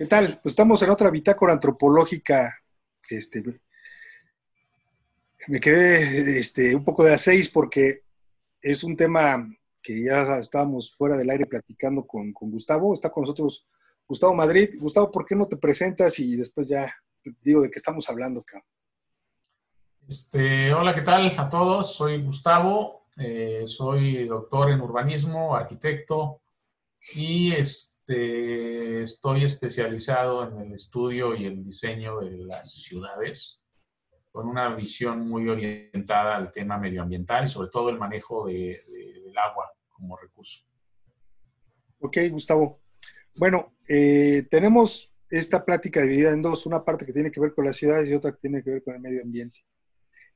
¿Qué tal? Pues estamos en otra bitácora antropológica. Este, me quedé este, un poco de a seis porque es un tema que ya estábamos fuera del aire platicando con, Gustavo. Está con nosotros Gustavo Madrid. Gustavo, ¿por qué no te presentas y después ya digo de qué estamos hablando, acá? Este, hola, ¿qué tal a todos? Soy Gustavo, eh, soy doctor en urbanismo, arquitecto y este, estoy especializado en el estudio y el diseño de las ciudades con una visión muy orientada al tema medioambiental y sobre todo el manejo de, del agua como recurso. Ok, Gustavo. Bueno, eh, tenemos esta plática dividida en dos, una parte que tiene que ver con las ciudades y otra que tiene que ver con el medio ambiente.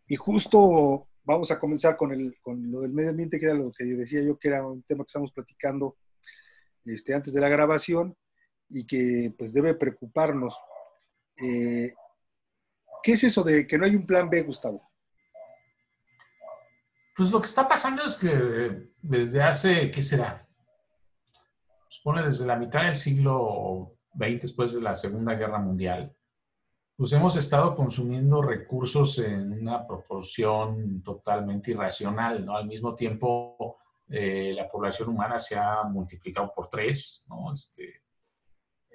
Y justo vamos a comenzar con, el, con lo del medio ambiente, que era lo que decía yo, que era un tema que estamos platicando este, antes de la grabación y que pues debe preocuparnos. Eh, ¿Qué es eso de que no hay un plan B, Gustavo? Pues lo que está pasando es que desde hace, ¿qué será? Supone pues desde la mitad del siglo XX, después de la Segunda Guerra Mundial, pues hemos estado consumiendo recursos en una proporción totalmente irracional, ¿no? Al mismo tiempo, eh, la población humana se ha multiplicado por tres, ¿no? Este,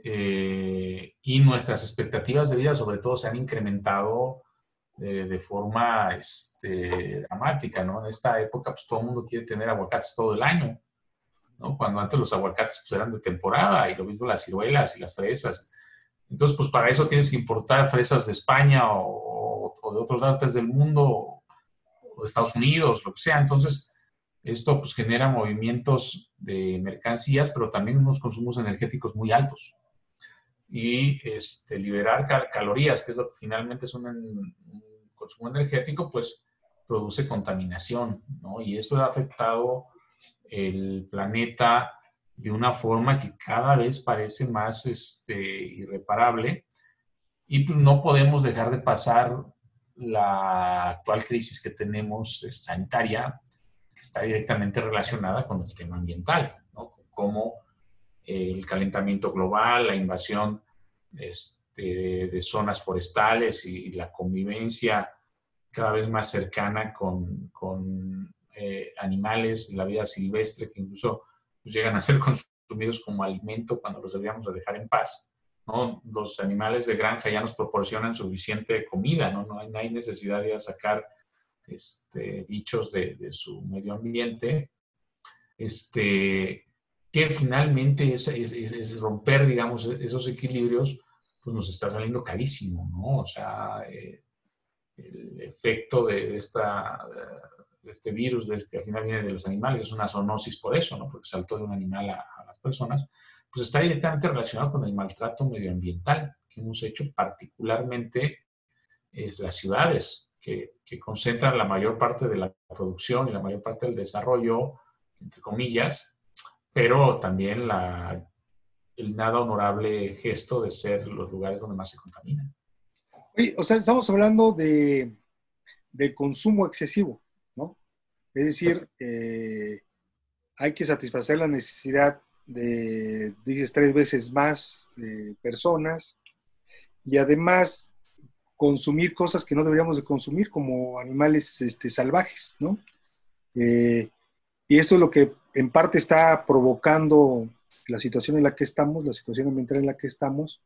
eh, y nuestras expectativas de vida, sobre todo, se han incrementado eh, de forma este, dramática, ¿no? En esta época, pues todo el mundo quiere tener aguacates todo el año, ¿no? Cuando antes los aguacates pues, eran de temporada y lo mismo las ciruelas y las fresas. Entonces, pues para eso tienes que importar fresas de España o, o de otros lados del mundo o de Estados Unidos, lo que sea. Entonces, esto pues genera movimientos de mercancías, pero también unos consumos energéticos muy altos. Y este, liberar calorías, que es lo que finalmente es un, consumo energético, pues produce contaminación, ¿no? Y esto ha afectado el planeta de una forma que cada vez parece más este, irreparable y pues no podemos dejar de pasar la actual crisis que tenemos sanitaria, está directamente relacionada con el tema ambiental, ¿no? como el calentamiento global, la invasión este, de zonas forestales y, la convivencia cada vez más cercana con, eh, animales, la vida silvestre, que incluso pues, llegan a ser consumidos como alimento cuando los deberíamos de dejar en paz. ¿no? Los animales de granja ya nos proporcionan suficiente comida, no, no, hay, necesidad de sacar este, bichos de, de, su medio ambiente. Este, que finalmente es, romper, digamos, esos equilibrios, pues nos está saliendo carísimo, ¿no? O sea, eh, el efecto de, este virus que al final viene de los animales, es una zoonosis por eso, ¿no? Porque saltó de un animal a, las personas, pues está directamente relacionado con el maltrato medioambiental que hemos hecho particularmente es las ciudades, que, que, concentran la mayor parte de la producción y la mayor parte del desarrollo, entre comillas, pero también la, el nada honorable gesto de ser los lugares donde más se contamina. o sea, estamos hablando de, de consumo excesivo. Es decir, eh, hay que satisfacer la necesidad de, dices, tres veces más personas y además consumir cosas que no deberíamos de consumir como animales este, salvajes, ¿no? Eh, y esto es lo que en parte está provocando la situación en la que estamos, la situación ambiental en la que estamos,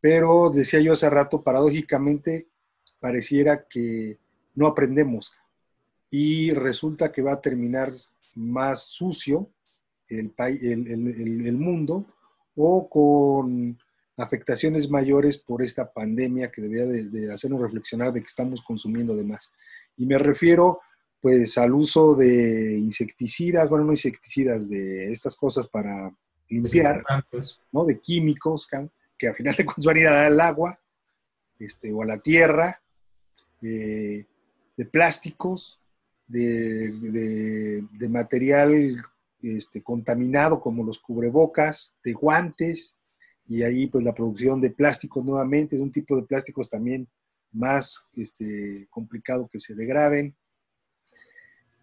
pero decía yo hace rato, paradójicamente pareciera que no aprendemos y resulta que va a terminar más sucio el, el, el, mundo o con afectaciones mayores por esta pandemia que debería de, hacernos reflexionar de que estamos consumiendo de más. Y me refiero pues al uso de insecticidas, bueno, no insecticidas, de estas cosas para limpiar, ¿no? De químicos que al final de cuentas van a ir a dar al agua este, o a la tierra, eh, de plásticos, de, material este, contaminado como los cubrebocas, de guantes, y ahí pues la producción de plásticos nuevamente, es un tipo de plásticos también más este, complicado que se degraden.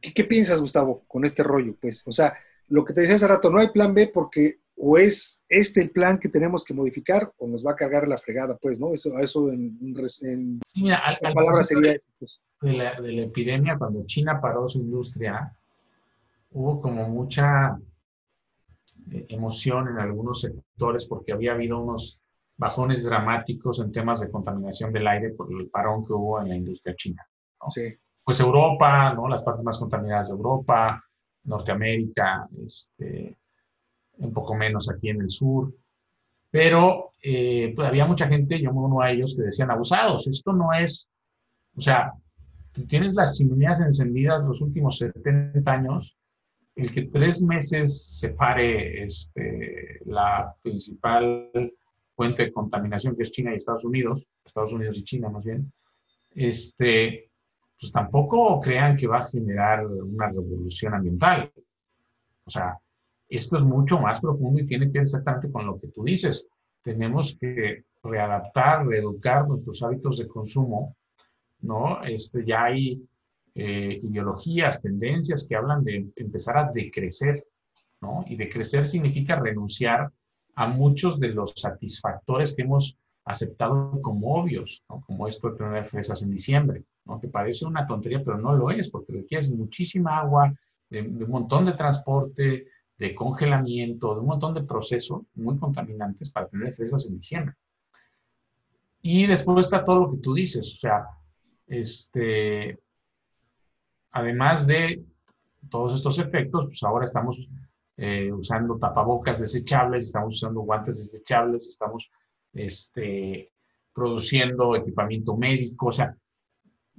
¿Qué, ¿Qué, piensas, Gustavo, con este rollo? Pues, o sea, lo que te decía hace rato, no hay plan B porque o es este el plan que tenemos que modificar o nos va a cargar la fregada, pues, ¿no? Eso, eso en, en, sí, mira, al, palabras sería... Pues. De, la, de la epidemia, cuando China paró su industria, hubo como mucha emoción en algunos sectores porque había habido unos bajones dramáticos en temas de contaminación del aire por el parón que hubo en la industria china. Sí. Pues Europa, ¿no? las partes más contaminadas de Europa, Norteamérica, este, un poco menos aquí en el sur. Pero eh, pues había mucha gente, yo uno a ellos, que decían abusados. Esto no es, o sea, tienes las chimeneas encendidas los últimos 70 años, el que tres meses se pare este, la principal fuente de contaminación, que es China y Estados Unidos, Estados Unidos y China más bien, este, pues tampoco crean que va a generar una revolución ambiental. O sea, esto es mucho más profundo y tiene que ver exactamente con lo que tú dices. Tenemos que readaptar, reeducar nuestros hábitos de consumo, ¿no? Este, ya hay eh, ideologías, tendencias que hablan de empezar a decrecer, ¿no? Y decrecer significa renunciar a muchos de los satisfactores que hemos aceptado como obvios, ¿no? como esto de tener fresas en diciembre, ¿no? que parece una tontería, pero no lo es, porque requiere muchísima agua, de, un montón de transporte, de congelamiento, de un montón de procesos muy contaminantes para tener fresas en diciembre. Y después está todo lo que tú dices, o sea, este, además de todos estos efectos, pues ahora estamos eh, usando tapabocas desechables, estamos usando guantes desechables, estamos este, produciendo equipamiento médico, o sea,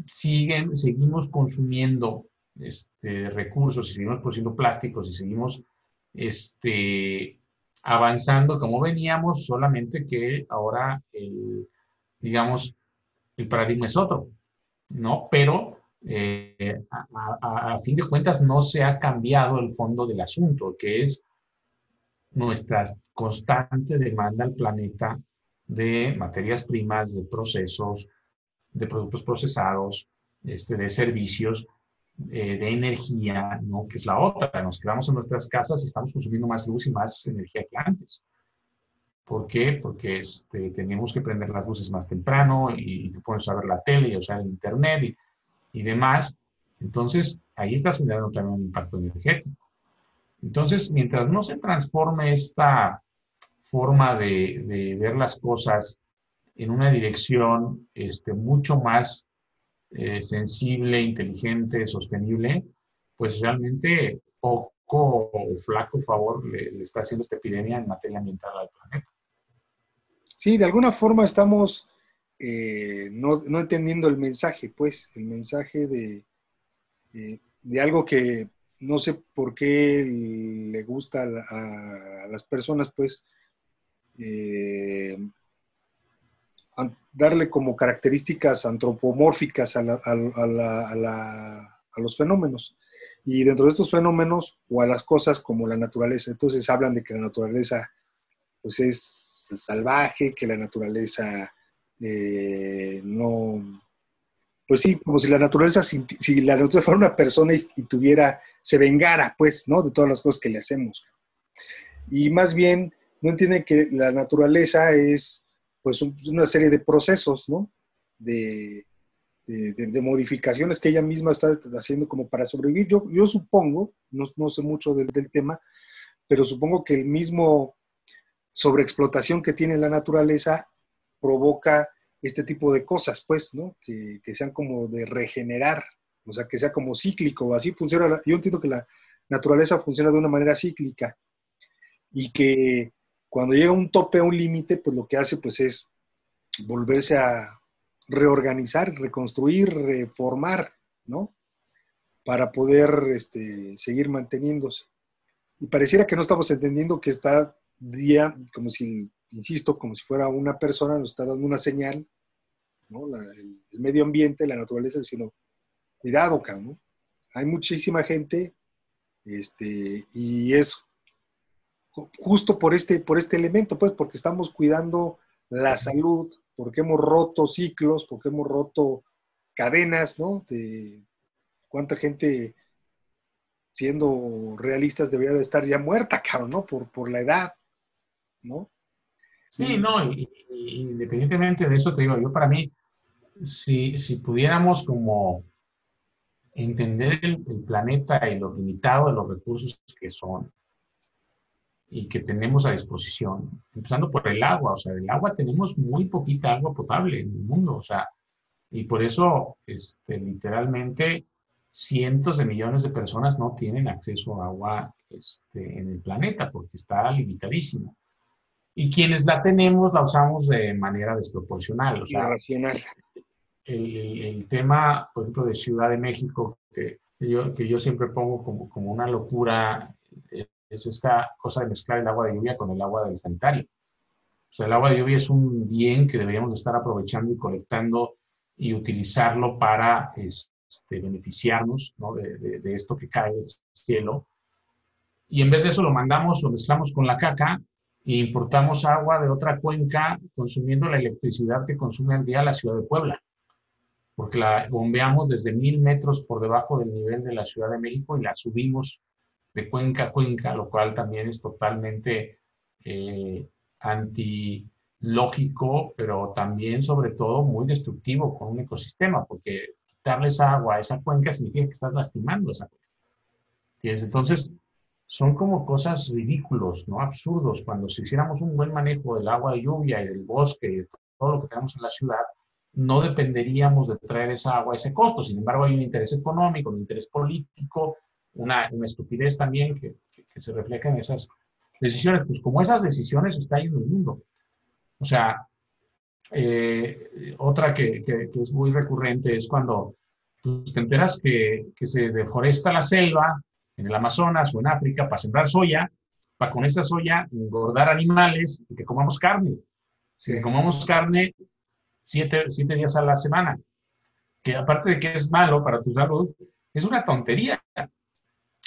siguen, seguimos consumiendo este, recursos y seguimos produciendo plásticos y seguimos este, avanzando como veníamos, solamente que ahora, el, digamos, el paradigma es otro, ¿no? Pero eh, a, fin de cuentas no se ha cambiado el fondo del asunto, que es nuestra constante demanda al planeta de materias primas, de procesos, de productos procesados, este, de servicios, eh, de energía, ¿no? que es la otra. Nos quedamos en nuestras casas y estamos consumiendo más luz y más energía que antes. ¿Por qué? Porque este, tenemos que prender las luces más temprano y, y te pones a ver la tele y usar el internet y y demás, entonces ahí está generando también un impacto energético. Entonces, mientras no se transforme esta forma de, ver las cosas en una dirección este, mucho más eh, sensible, inteligente, sostenible, pues realmente poco o flaco favor le, está haciendo esta epidemia en materia ambiental al planeta. Sí, de alguna forma estamos eh, no, entendiendo el mensaje, pues, el mensaje de, eh, de algo que no sé por qué le gusta a, las personas, pues, eh, darle como características antropomórficas a, los fenómenos. Y dentro de estos fenómenos o a las cosas como la naturaleza, entonces hablan de que la naturaleza pues es salvaje, que la naturaleza eh, no, pues sí, como si la naturaleza, si, la naturaleza fuera una persona y, tuviera, se vengara, pues, ¿no? De todas las cosas que le hacemos. Y más bien, no entiende que la naturaleza es, pues, una serie de procesos, ¿no? De, de, modificaciones que ella misma está haciendo como para sobrevivir. Yo, yo supongo, no, no sé mucho del, del tema, pero supongo que el mismo sobreexplotación que tiene la naturaleza provoca este tipo de cosas, pues, ¿no? Que, sean como de regenerar, o sea, que sea como cíclico, así funciona, yo entiendo que la naturaleza funciona de una manera cíclica y que cuando llega un tope, un límite, pues lo que hace pues es volverse a reorganizar, reconstruir, reformar, ¿no? Para poder este, seguir manteniéndose. Y pareciera que no estamos entendiendo que está día, como si insisto, como si fuera una persona, nos está dando una señal, ¿no? el, medio ambiente, la naturaleza, diciendo, cuidado, cabrón, Hay muchísima gente, este, y es justo por este, por este elemento, pues, porque estamos cuidando la salud, porque hemos roto ciclos, porque hemos roto cadenas, ¿no? De cuánta gente, siendo realistas, debería de estar ya muerta, cabrón, ¿no? Por, por la edad, ¿no? Sí, no, y, independientemente de eso, te digo, yo para mí, si, si pudiéramos como entender el, planeta y lo limitado de los recursos que son y que tenemos a disposición, empezando por el agua, o sea, del agua tenemos muy poquita agua potable en el mundo, o sea, y por eso, este, literalmente, cientos de millones de personas no tienen acceso a agua este, en el planeta porque está limitadísimo. Y quienes la tenemos la usamos de manera desproporcional. O sea, el, tema, por ejemplo, de Ciudad de México, que yo, que yo siempre pongo como, como una locura, eh, es esta cosa de mezclar el agua de lluvia con el agua del sanitario. O sea, el agua de lluvia es un bien que deberíamos estar aprovechando y colectando y utilizarlo para este, beneficiarnos ¿no? de, de, esto que cae del cielo. Y en vez de eso lo mandamos, lo mezclamos con la caca e importamos agua de otra cuenca consumiendo la electricidad que consume al día la ciudad de Puebla porque la bombeamos desde mil metros por debajo del nivel de la Ciudad de México y la subimos de cuenca a cuenca, lo cual también es totalmente eh, antilógico, pero también sobre todo muy destructivo con un ecosistema, porque quitarles agua a esa cuenca significa que estás lastimando esa cuenca. Entonces, son como cosas ridículos, ¿no? Absurdos. Cuando si hiciéramos un buen manejo del agua de lluvia y del bosque y de todo lo que tenemos en la ciudad, no dependeríamos de traer esa agua a ese costo. Sin embargo, hay un interés económico, un interés político, una, estupidez también que, se refleja en esas decisiones. Pues como esas decisiones está en el mundo. O sea, eh, otra que, es muy recurrente es cuando pues, te enteras que, se deforesta la selva en el Amazonas o en África para sembrar soya, para con esa soya engordar animales y que comamos carne. Si comamos carne, siete, días a la semana, que aparte de que es malo para tu salud, es una tontería.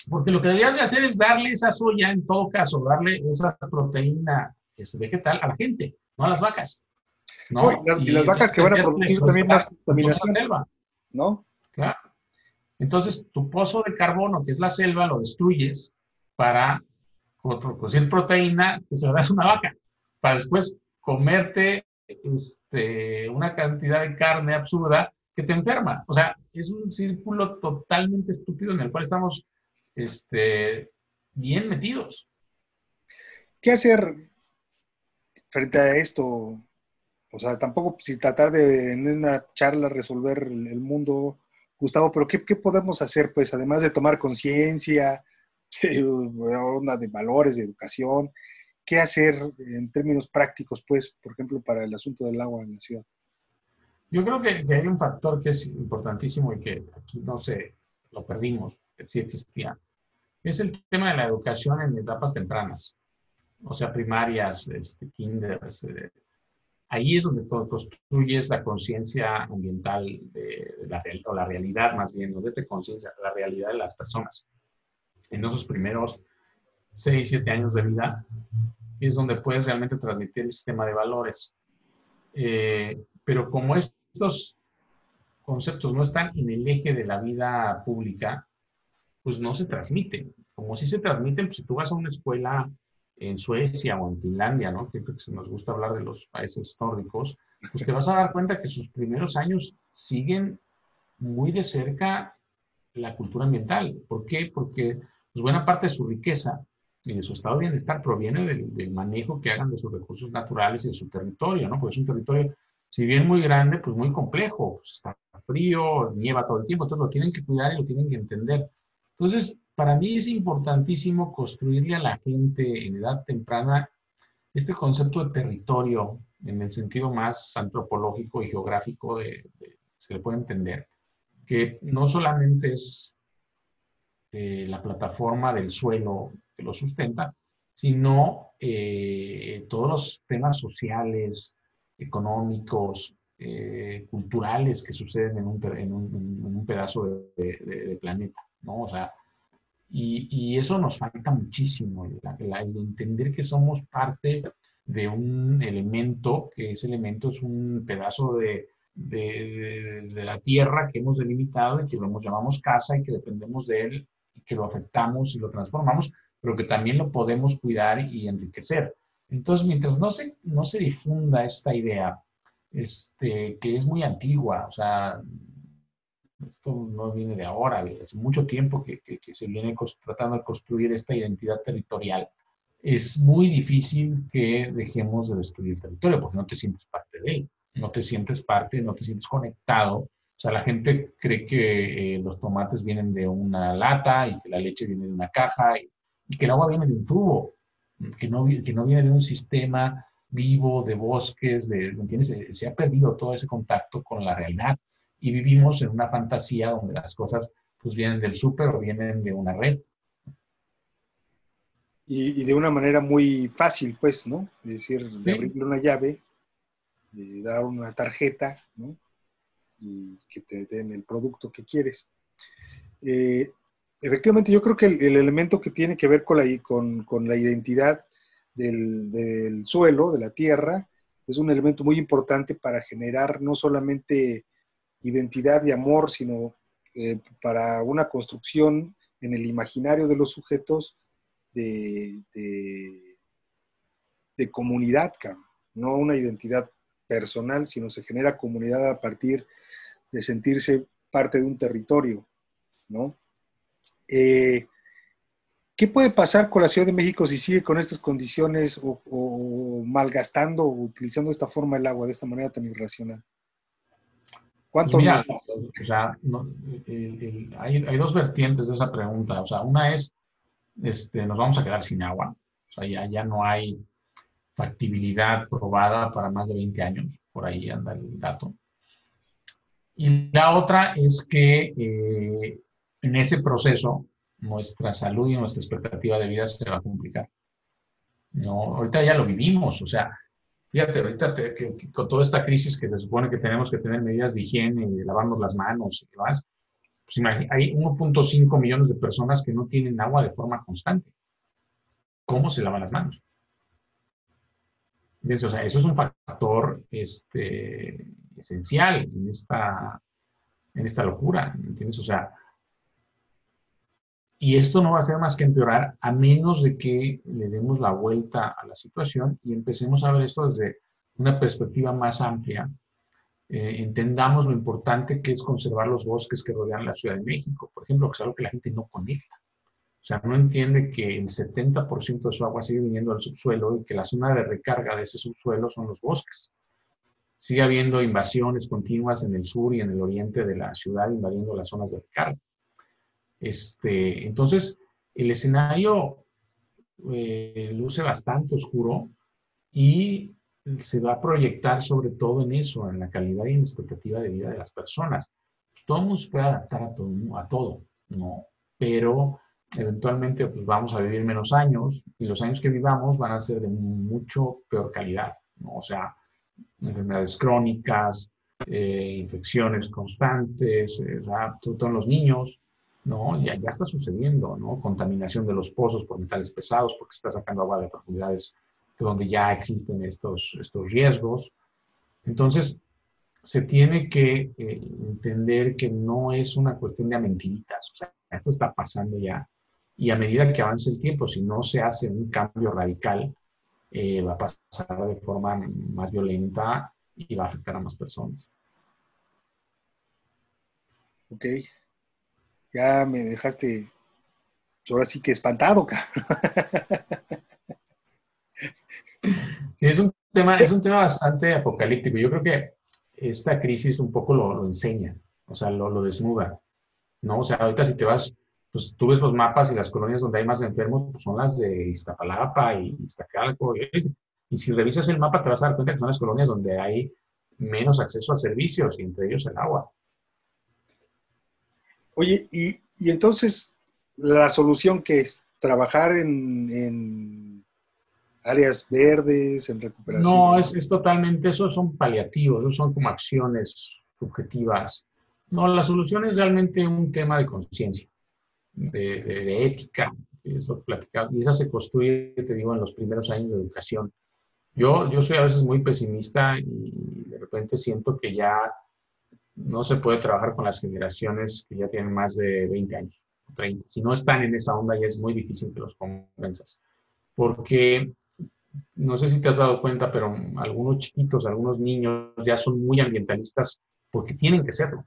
Porque lo que deberías de hacer es darle esa soya, en todo caso, darle esa proteína ese vegetal a la gente, no a las vacas. ¿no? y, las, vacas que van a producir también más contaminación. ¿No? Claro. Entonces, tu pozo de carbono, que es la selva, lo destruyes para producir proteína que se la das a una vaca, para después comerte este, una cantidad de carne absurda que te enferma. O sea, es un círculo totalmente estúpido en el cual estamos este, bien metidos. ¿Qué hacer frente a esto? O sea, tampoco si tratar de en una charla resolver el, mundo, Gustavo, pero ¿qué, podemos hacer, pues, además de tomar conciencia, una de valores, de educación? qué hacer en términos prácticos, pues, por ejemplo, para el asunto del agua en la ciudad? Yo creo que, hay un factor que es importantísimo y que aquí no sé, lo perdimos, que sí existía. Es el tema de la educación en etapas tempranas, o sea, primarias, este, kinders. Ahí es donde construyes la conciencia ambiental de, la, o la realidad más bien, donde te conciencia la realidad de las personas. En esos primeros 6, 7 años de vida, es donde puedes realmente transmitir el sistema de valores. Eh, pero como estos conceptos no están en el eje de la vida pública, pues no se transmiten. Como si se transmiten, pues si tú vas a una escuela en Suecia o en Finlandia, ¿no? Que nos gusta hablar de los países nórdicos, pues te vas a dar cuenta que sus primeros años siguen muy de cerca la cultura ambiental. ¿Por qué? Porque pues, buena parte de su riqueza y de su estado de bienestar proviene del, manejo que hagan de sus recursos naturales y de su territorio, ¿no? Porque es un territorio, si bien muy grande, pues muy complejo, pues está frío, nieva todo el tiempo, entonces lo tienen que cuidar y lo tienen que entender. Entonces, para mí es importantísimo construirle a la gente en edad temprana este concepto de territorio en el sentido más antropológico y geográfico de, se le puede entender, que no solamente es eh, la plataforma del suelo que lo sustenta, sino eh, todos los temas sociales, económicos, eh, culturales que suceden en un, en un, pedazo de, planeta, ¿no? O sea, y, y eso nos falta muchísimo, el, entender que somos parte de un elemento, que ese elemento es un pedazo de, de, de, la tierra que hemos delimitado y que lo llamamos casa y que dependemos de él y que lo afectamos y lo transformamos, pero que también lo podemos cuidar y enriquecer. Entonces, mientras no se, no se difunda esta idea, este, que es muy antigua, o sea, esto no viene de ahora, hace mucho tiempo que, que, se viene tratando de construir esta identidad territorial. Es muy difícil que dejemos de destruir el territorio porque no te sientes parte de él, no te sientes parte, no te sientes conectado. O sea, la gente cree que eh, los tomates vienen de una lata y que la leche viene de una caja y, que el agua viene de un tubo, que no, que no viene de un sistema vivo de bosques, de, ¿entiendes? Se ha perdido todo ese contacto con la realidad y vivimos en una fantasía donde las cosas pues vienen del súper o vienen de una red. Y, de una manera muy fácil, pues, ¿no? Es decir, de abrirle una llave, de dar una tarjeta, ¿no? Y que te den el producto que quieres. Eh, efectivamente, yo creo que el, elemento que tiene que ver con la, con, con la identidad del, del, suelo, de la tierra, es un elemento muy importante para generar no solamente identidad y amor, sino eh, para una construcción en el imaginario de los sujetos de, comunidad, no una identidad personal, sino se genera comunidad a partir de sentirse parte de un territorio, ¿no? Eh, ¿Qué puede pasar con la Ciudad de México si sigue con estas condiciones o, o malgastando o utilizando esta forma el agua de esta manera tan irracional? ¿Cuánto Mira, hay, dos vertientes de esa pregunta. O sea, una es, este, nos vamos a quedar sin agua. O sea, ya, ya no hay factibilidad probada para más de 20 años. Por ahí anda el dato. Y la otra es que eh, en ese proceso nuestra salud y nuestra expectativa de vida se va a complicar. No, ahorita ya lo vivimos, o sea, Fíjate, ahorita con toda esta crisis que se supone que tenemos que tener medidas de higiene y de lavarnos las manos y demás, pues hay 1.5 millones de personas que no tienen agua de forma constante. ¿Cómo se lavan las manos? O sea, eso es un factor este, esencial en esta, en esta locura, ¿entiendes? O sea, y esto no va a ser más que empeorar a menos de que le demos la vuelta a la situación y empecemos a ver esto desde una perspectiva más amplia. Eh, entendamos lo importante que es conservar los bosques que rodean la Ciudad de México, por ejemplo, que es algo que la gente no conecta. O sea, no entiende que el 70% de su agua sigue viniendo del subsuelo y que la zona de recarga de ese subsuelo son los bosques. Sigue habiendo invasiones continuas en el sur y en el oriente de la ciudad, invadiendo las zonas de recarga. Este, entonces, el escenario eh, luce bastante oscuro y se va a proyectar sobre todo en eso, en la calidad y en la expectativa de vida de las personas. Pues, todo el mundo se puede adaptar a todo, ¿no? Pero eventualmente pues, vamos a vivir menos años y los años que vivamos van a ser de mucho peor calidad. O sea, enfermedades crónicas, eh, infecciones constantes, eh, sobre todo en los niños, ¿no? Ya, está sucediendo, ¿no? Contaminación de los pozos por metales pesados, porque se está sacando agua de profundidades donde ya existen estos, estos riesgos. Entonces, se tiene que eh, entender que no es una cuestión de mentiritas, o sea, esto está pasando ya. Y a medida que avance el tiempo, si no se hace un cambio radical, eh, va a pasar de forma más violenta y va a afectar a más personas. Ok ya me dejaste ahora sí que espantado, Sí, es un tema, es un tema bastante apocalíptico. Yo creo que esta crisis un poco lo, enseña, o sea, lo, desnuda, ¿no? O sea, ahorita si te vas, pues tú ves los mapas y las colonias donde hay más enfermos, pues son las de Iztapalapa y Iztacalco. Y, y si revisas el mapa te vas a dar cuenta que son las colonias donde hay menos acceso a servicios, entre ellos el agua. Oye, y, entonces la solución que es trabajar en, áreas verdes, en recuperación. No, es, es, totalmente, eso son paliativos, eso son como acciones subjetivas. No, la solución es realmente un tema de conciencia, de, ética, es lo que platicaba, y esa se construye, te digo, en los primeros años de educación. Yo, yo soy a veces muy pesimista y de repente siento que ya no se puede trabajar con las generaciones que ya tienen más de 20 años, 30. Si no están en esa onda, ya es muy difícil que los convenzas. Porque no sé si te has dado cuenta, pero algunos chiquitos, algunos niños ya son muy ambientalistas porque tienen que serlo.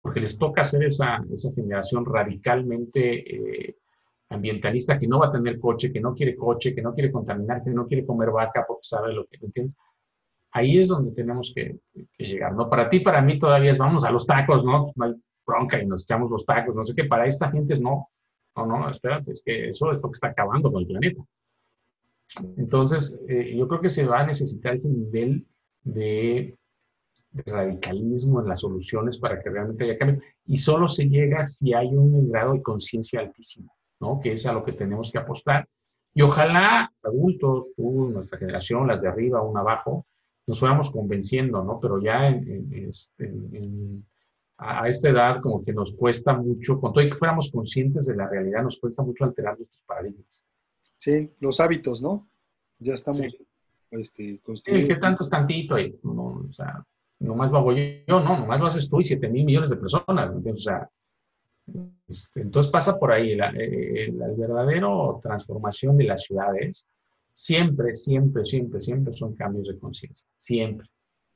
Porque les toca esa, esa generación radicalmente eh, ambientalista que no va a tener coche, que no quiere coche, que no quiere contaminar, que no quiere comer vaca porque sabe lo que, ¿entiendes? Ahí es donde tenemos que, llegar, ¿no? Para ti, para mí todavía es vamos a los tacos, ¿no? No hay bronca y nos echamos los tacos, no sé qué, para esta gente es no. No, no, espérate, es que eso es lo que está acabando con el planeta. Entonces, eh, yo creo que se va a necesitar ese nivel de, radicalismo en las soluciones para que realmente haya cambio. Y solo se llega si hay un grado de conciencia altísimo, ¿no? Que es a lo que tenemos que apostar. Y ojalá adultos, tú, nuestra generación, las de arriba, aún abajo, nos fuéramos convenciendo, ¿no? Pero ya este, a esta edad como que nos cuesta mucho, con todo y que fuéramos conscientes de la realidad, nos cuesta mucho alterar nuestros paradigmas. Sí, los hábitos, ¿no? Ya estamos este, construyendo. ¿Qué tanto es tantito ahí? No, o sea, nomás lo hago yo, no, nomás lo haces tú y 7 mil millones de personas. O sea, este, entonces pasa por ahí. La, eh, la, verdadero transformación de las ciudades siempre, siempre, siempre, siempre son cambios de conciencia. Siempre.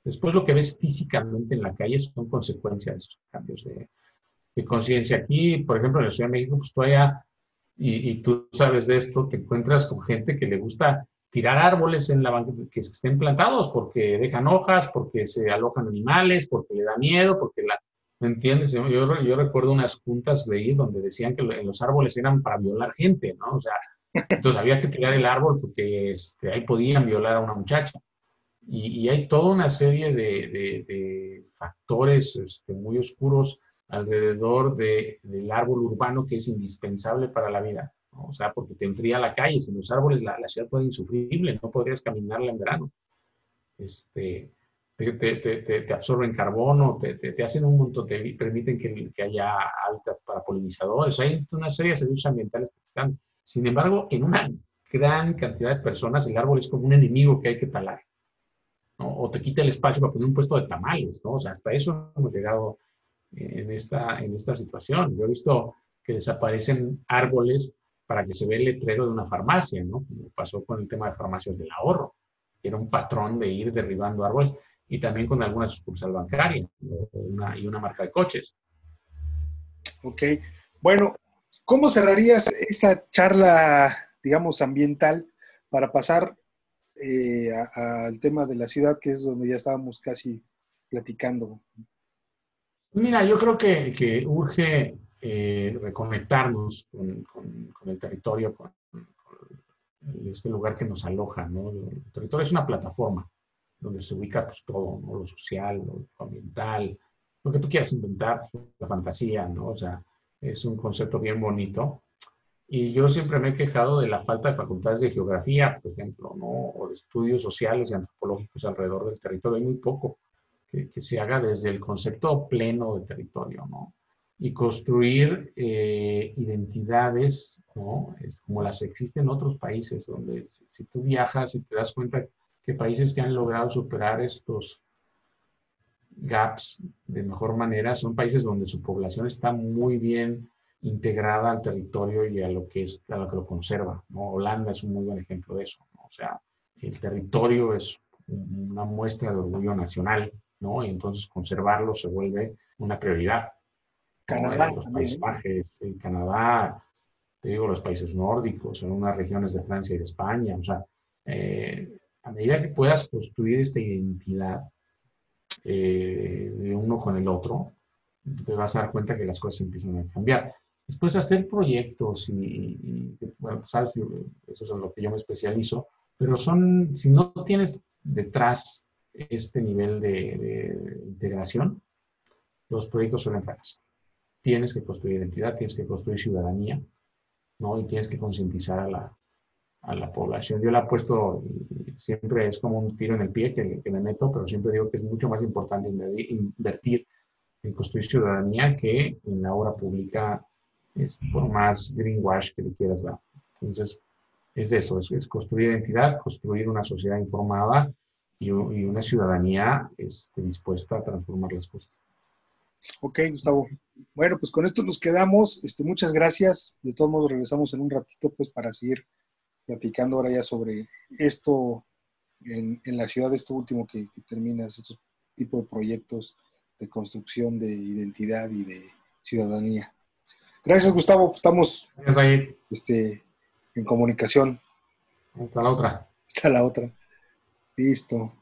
Después lo que ves físicamente en la calle son consecuencias de esos cambios de, conciencia. Aquí, por ejemplo, en la Ciudad de México, pues todavía y, tú sabes de esto, te encuentras con gente que le gusta tirar árboles en la banca, que estén plantados porque dejan hojas, porque se alojan animales, porque le da miedo, porque la... ¿Me entiendes? Yo, yo recuerdo unas juntas de ahí donde decían que los árboles eran para violar gente, ¿no? O sea, entonces había que tirar el árbol porque este, ahí podían violar a una muchacha. Y, hay toda una serie de, de, factores este, muy oscuros alrededor del árbol urbano que es indispensable para la vida. O sea, porque te enfría la calle, sin los árboles la, la ciudad puede insufrible, no podrías caminarla en verano. Este, te, te, te, te absorben carbono, te, hacen un montón, te permiten que, que haya hábitats para polinizadores. Hay una serie de servicios ambientales que están. Sin embargo, en una gran cantidad de personas, el árbol es como un enemigo que hay que talar. O te quita el espacio para poner un puesto de tamales, ¿no? O sea, hasta eso hemos llegado en esta, en esta situación. Yo he visto que desaparecen árboles para que se vea el letrero de una farmacia, ¿no? Pasó con el tema de farmacias del ahorro, que era un patrón de ir derribando árboles, y también con alguna sucursal bancaria una, y una marca de coches. Ok. Bueno, ¿cómo cerrarías esta charla, digamos, ambiental para pasar eh, al tema de la ciudad, que es donde ya estábamos casi platicando? Mira, yo creo que, urge eh, reconectarnos con, el territorio, con, este lugar que nos aloja. ¿no? El territorio es una plataforma donde se ubica pues, todo, lo social, lo ambiental, lo que tú quieras inventar, la fantasía, ¿no? O sea, es un concepto bien bonito. Y yo siempre me he quejado de la falta de facultades de geografía, por ejemplo, ¿no? o de estudios sociales y antropológicos alrededor del territorio. Hay muy poco que, se haga desde el concepto pleno de territorio, ¿no? Y construir eh, identidades, ¿no? Es como las existen en otros países, donde si, tú viajas y te das cuenta que países que han logrado superar estos gaps de mejor manera son países donde su población está muy bien integrada al territorio y a lo que es a lo que lo conserva. ¿no? Holanda es un muy buen ejemplo de eso. ¿no? O sea, el territorio es una muestra de orgullo nacional y entonces conservarlo se vuelve una prioridad. Canadá. Los paisajes, Canadá, te digo, los países nórdicos, en unas regiones de Francia y de España, o sea, eh, a medida que puedas construir esta identidad eh, de uno con el otro, te vas a dar cuenta que las cosas empiezan a cambiar. Después hacer proyectos y, bueno, pues, sabes, eso es en lo que yo me especializo, pero son, si no tienes detrás este nivel de, integración, los proyectos suelen fracasar. Tienes que construir identidad, tienes que construir ciudadanía, ¿no? Y tienes que concientizar a la, a la población. Yo la he puesto, siempre es como un tiro en el pie que, que me meto, pero siempre digo que es mucho más importante invertir en construir ciudadanía que en la obra pública, es por más greenwash que le quieras dar. Entonces, es eso, es, es construir identidad, construir una sociedad informada y, una ciudadanía este, dispuesta a transformar las cosas. Ok, Gustavo. Bueno, pues con esto nos quedamos. Este, muchas gracias. De todos modos, regresamos en un ratito pues para seguir platicando ahora ya sobre esto en, la ciudad, esto último que, terminas, estos tipos de proyectos de construcción de identidad y de ciudadanía. Gracias, Gustavo. Estamos este, en comunicación. Hasta la otra. Hasta la otra. Listo.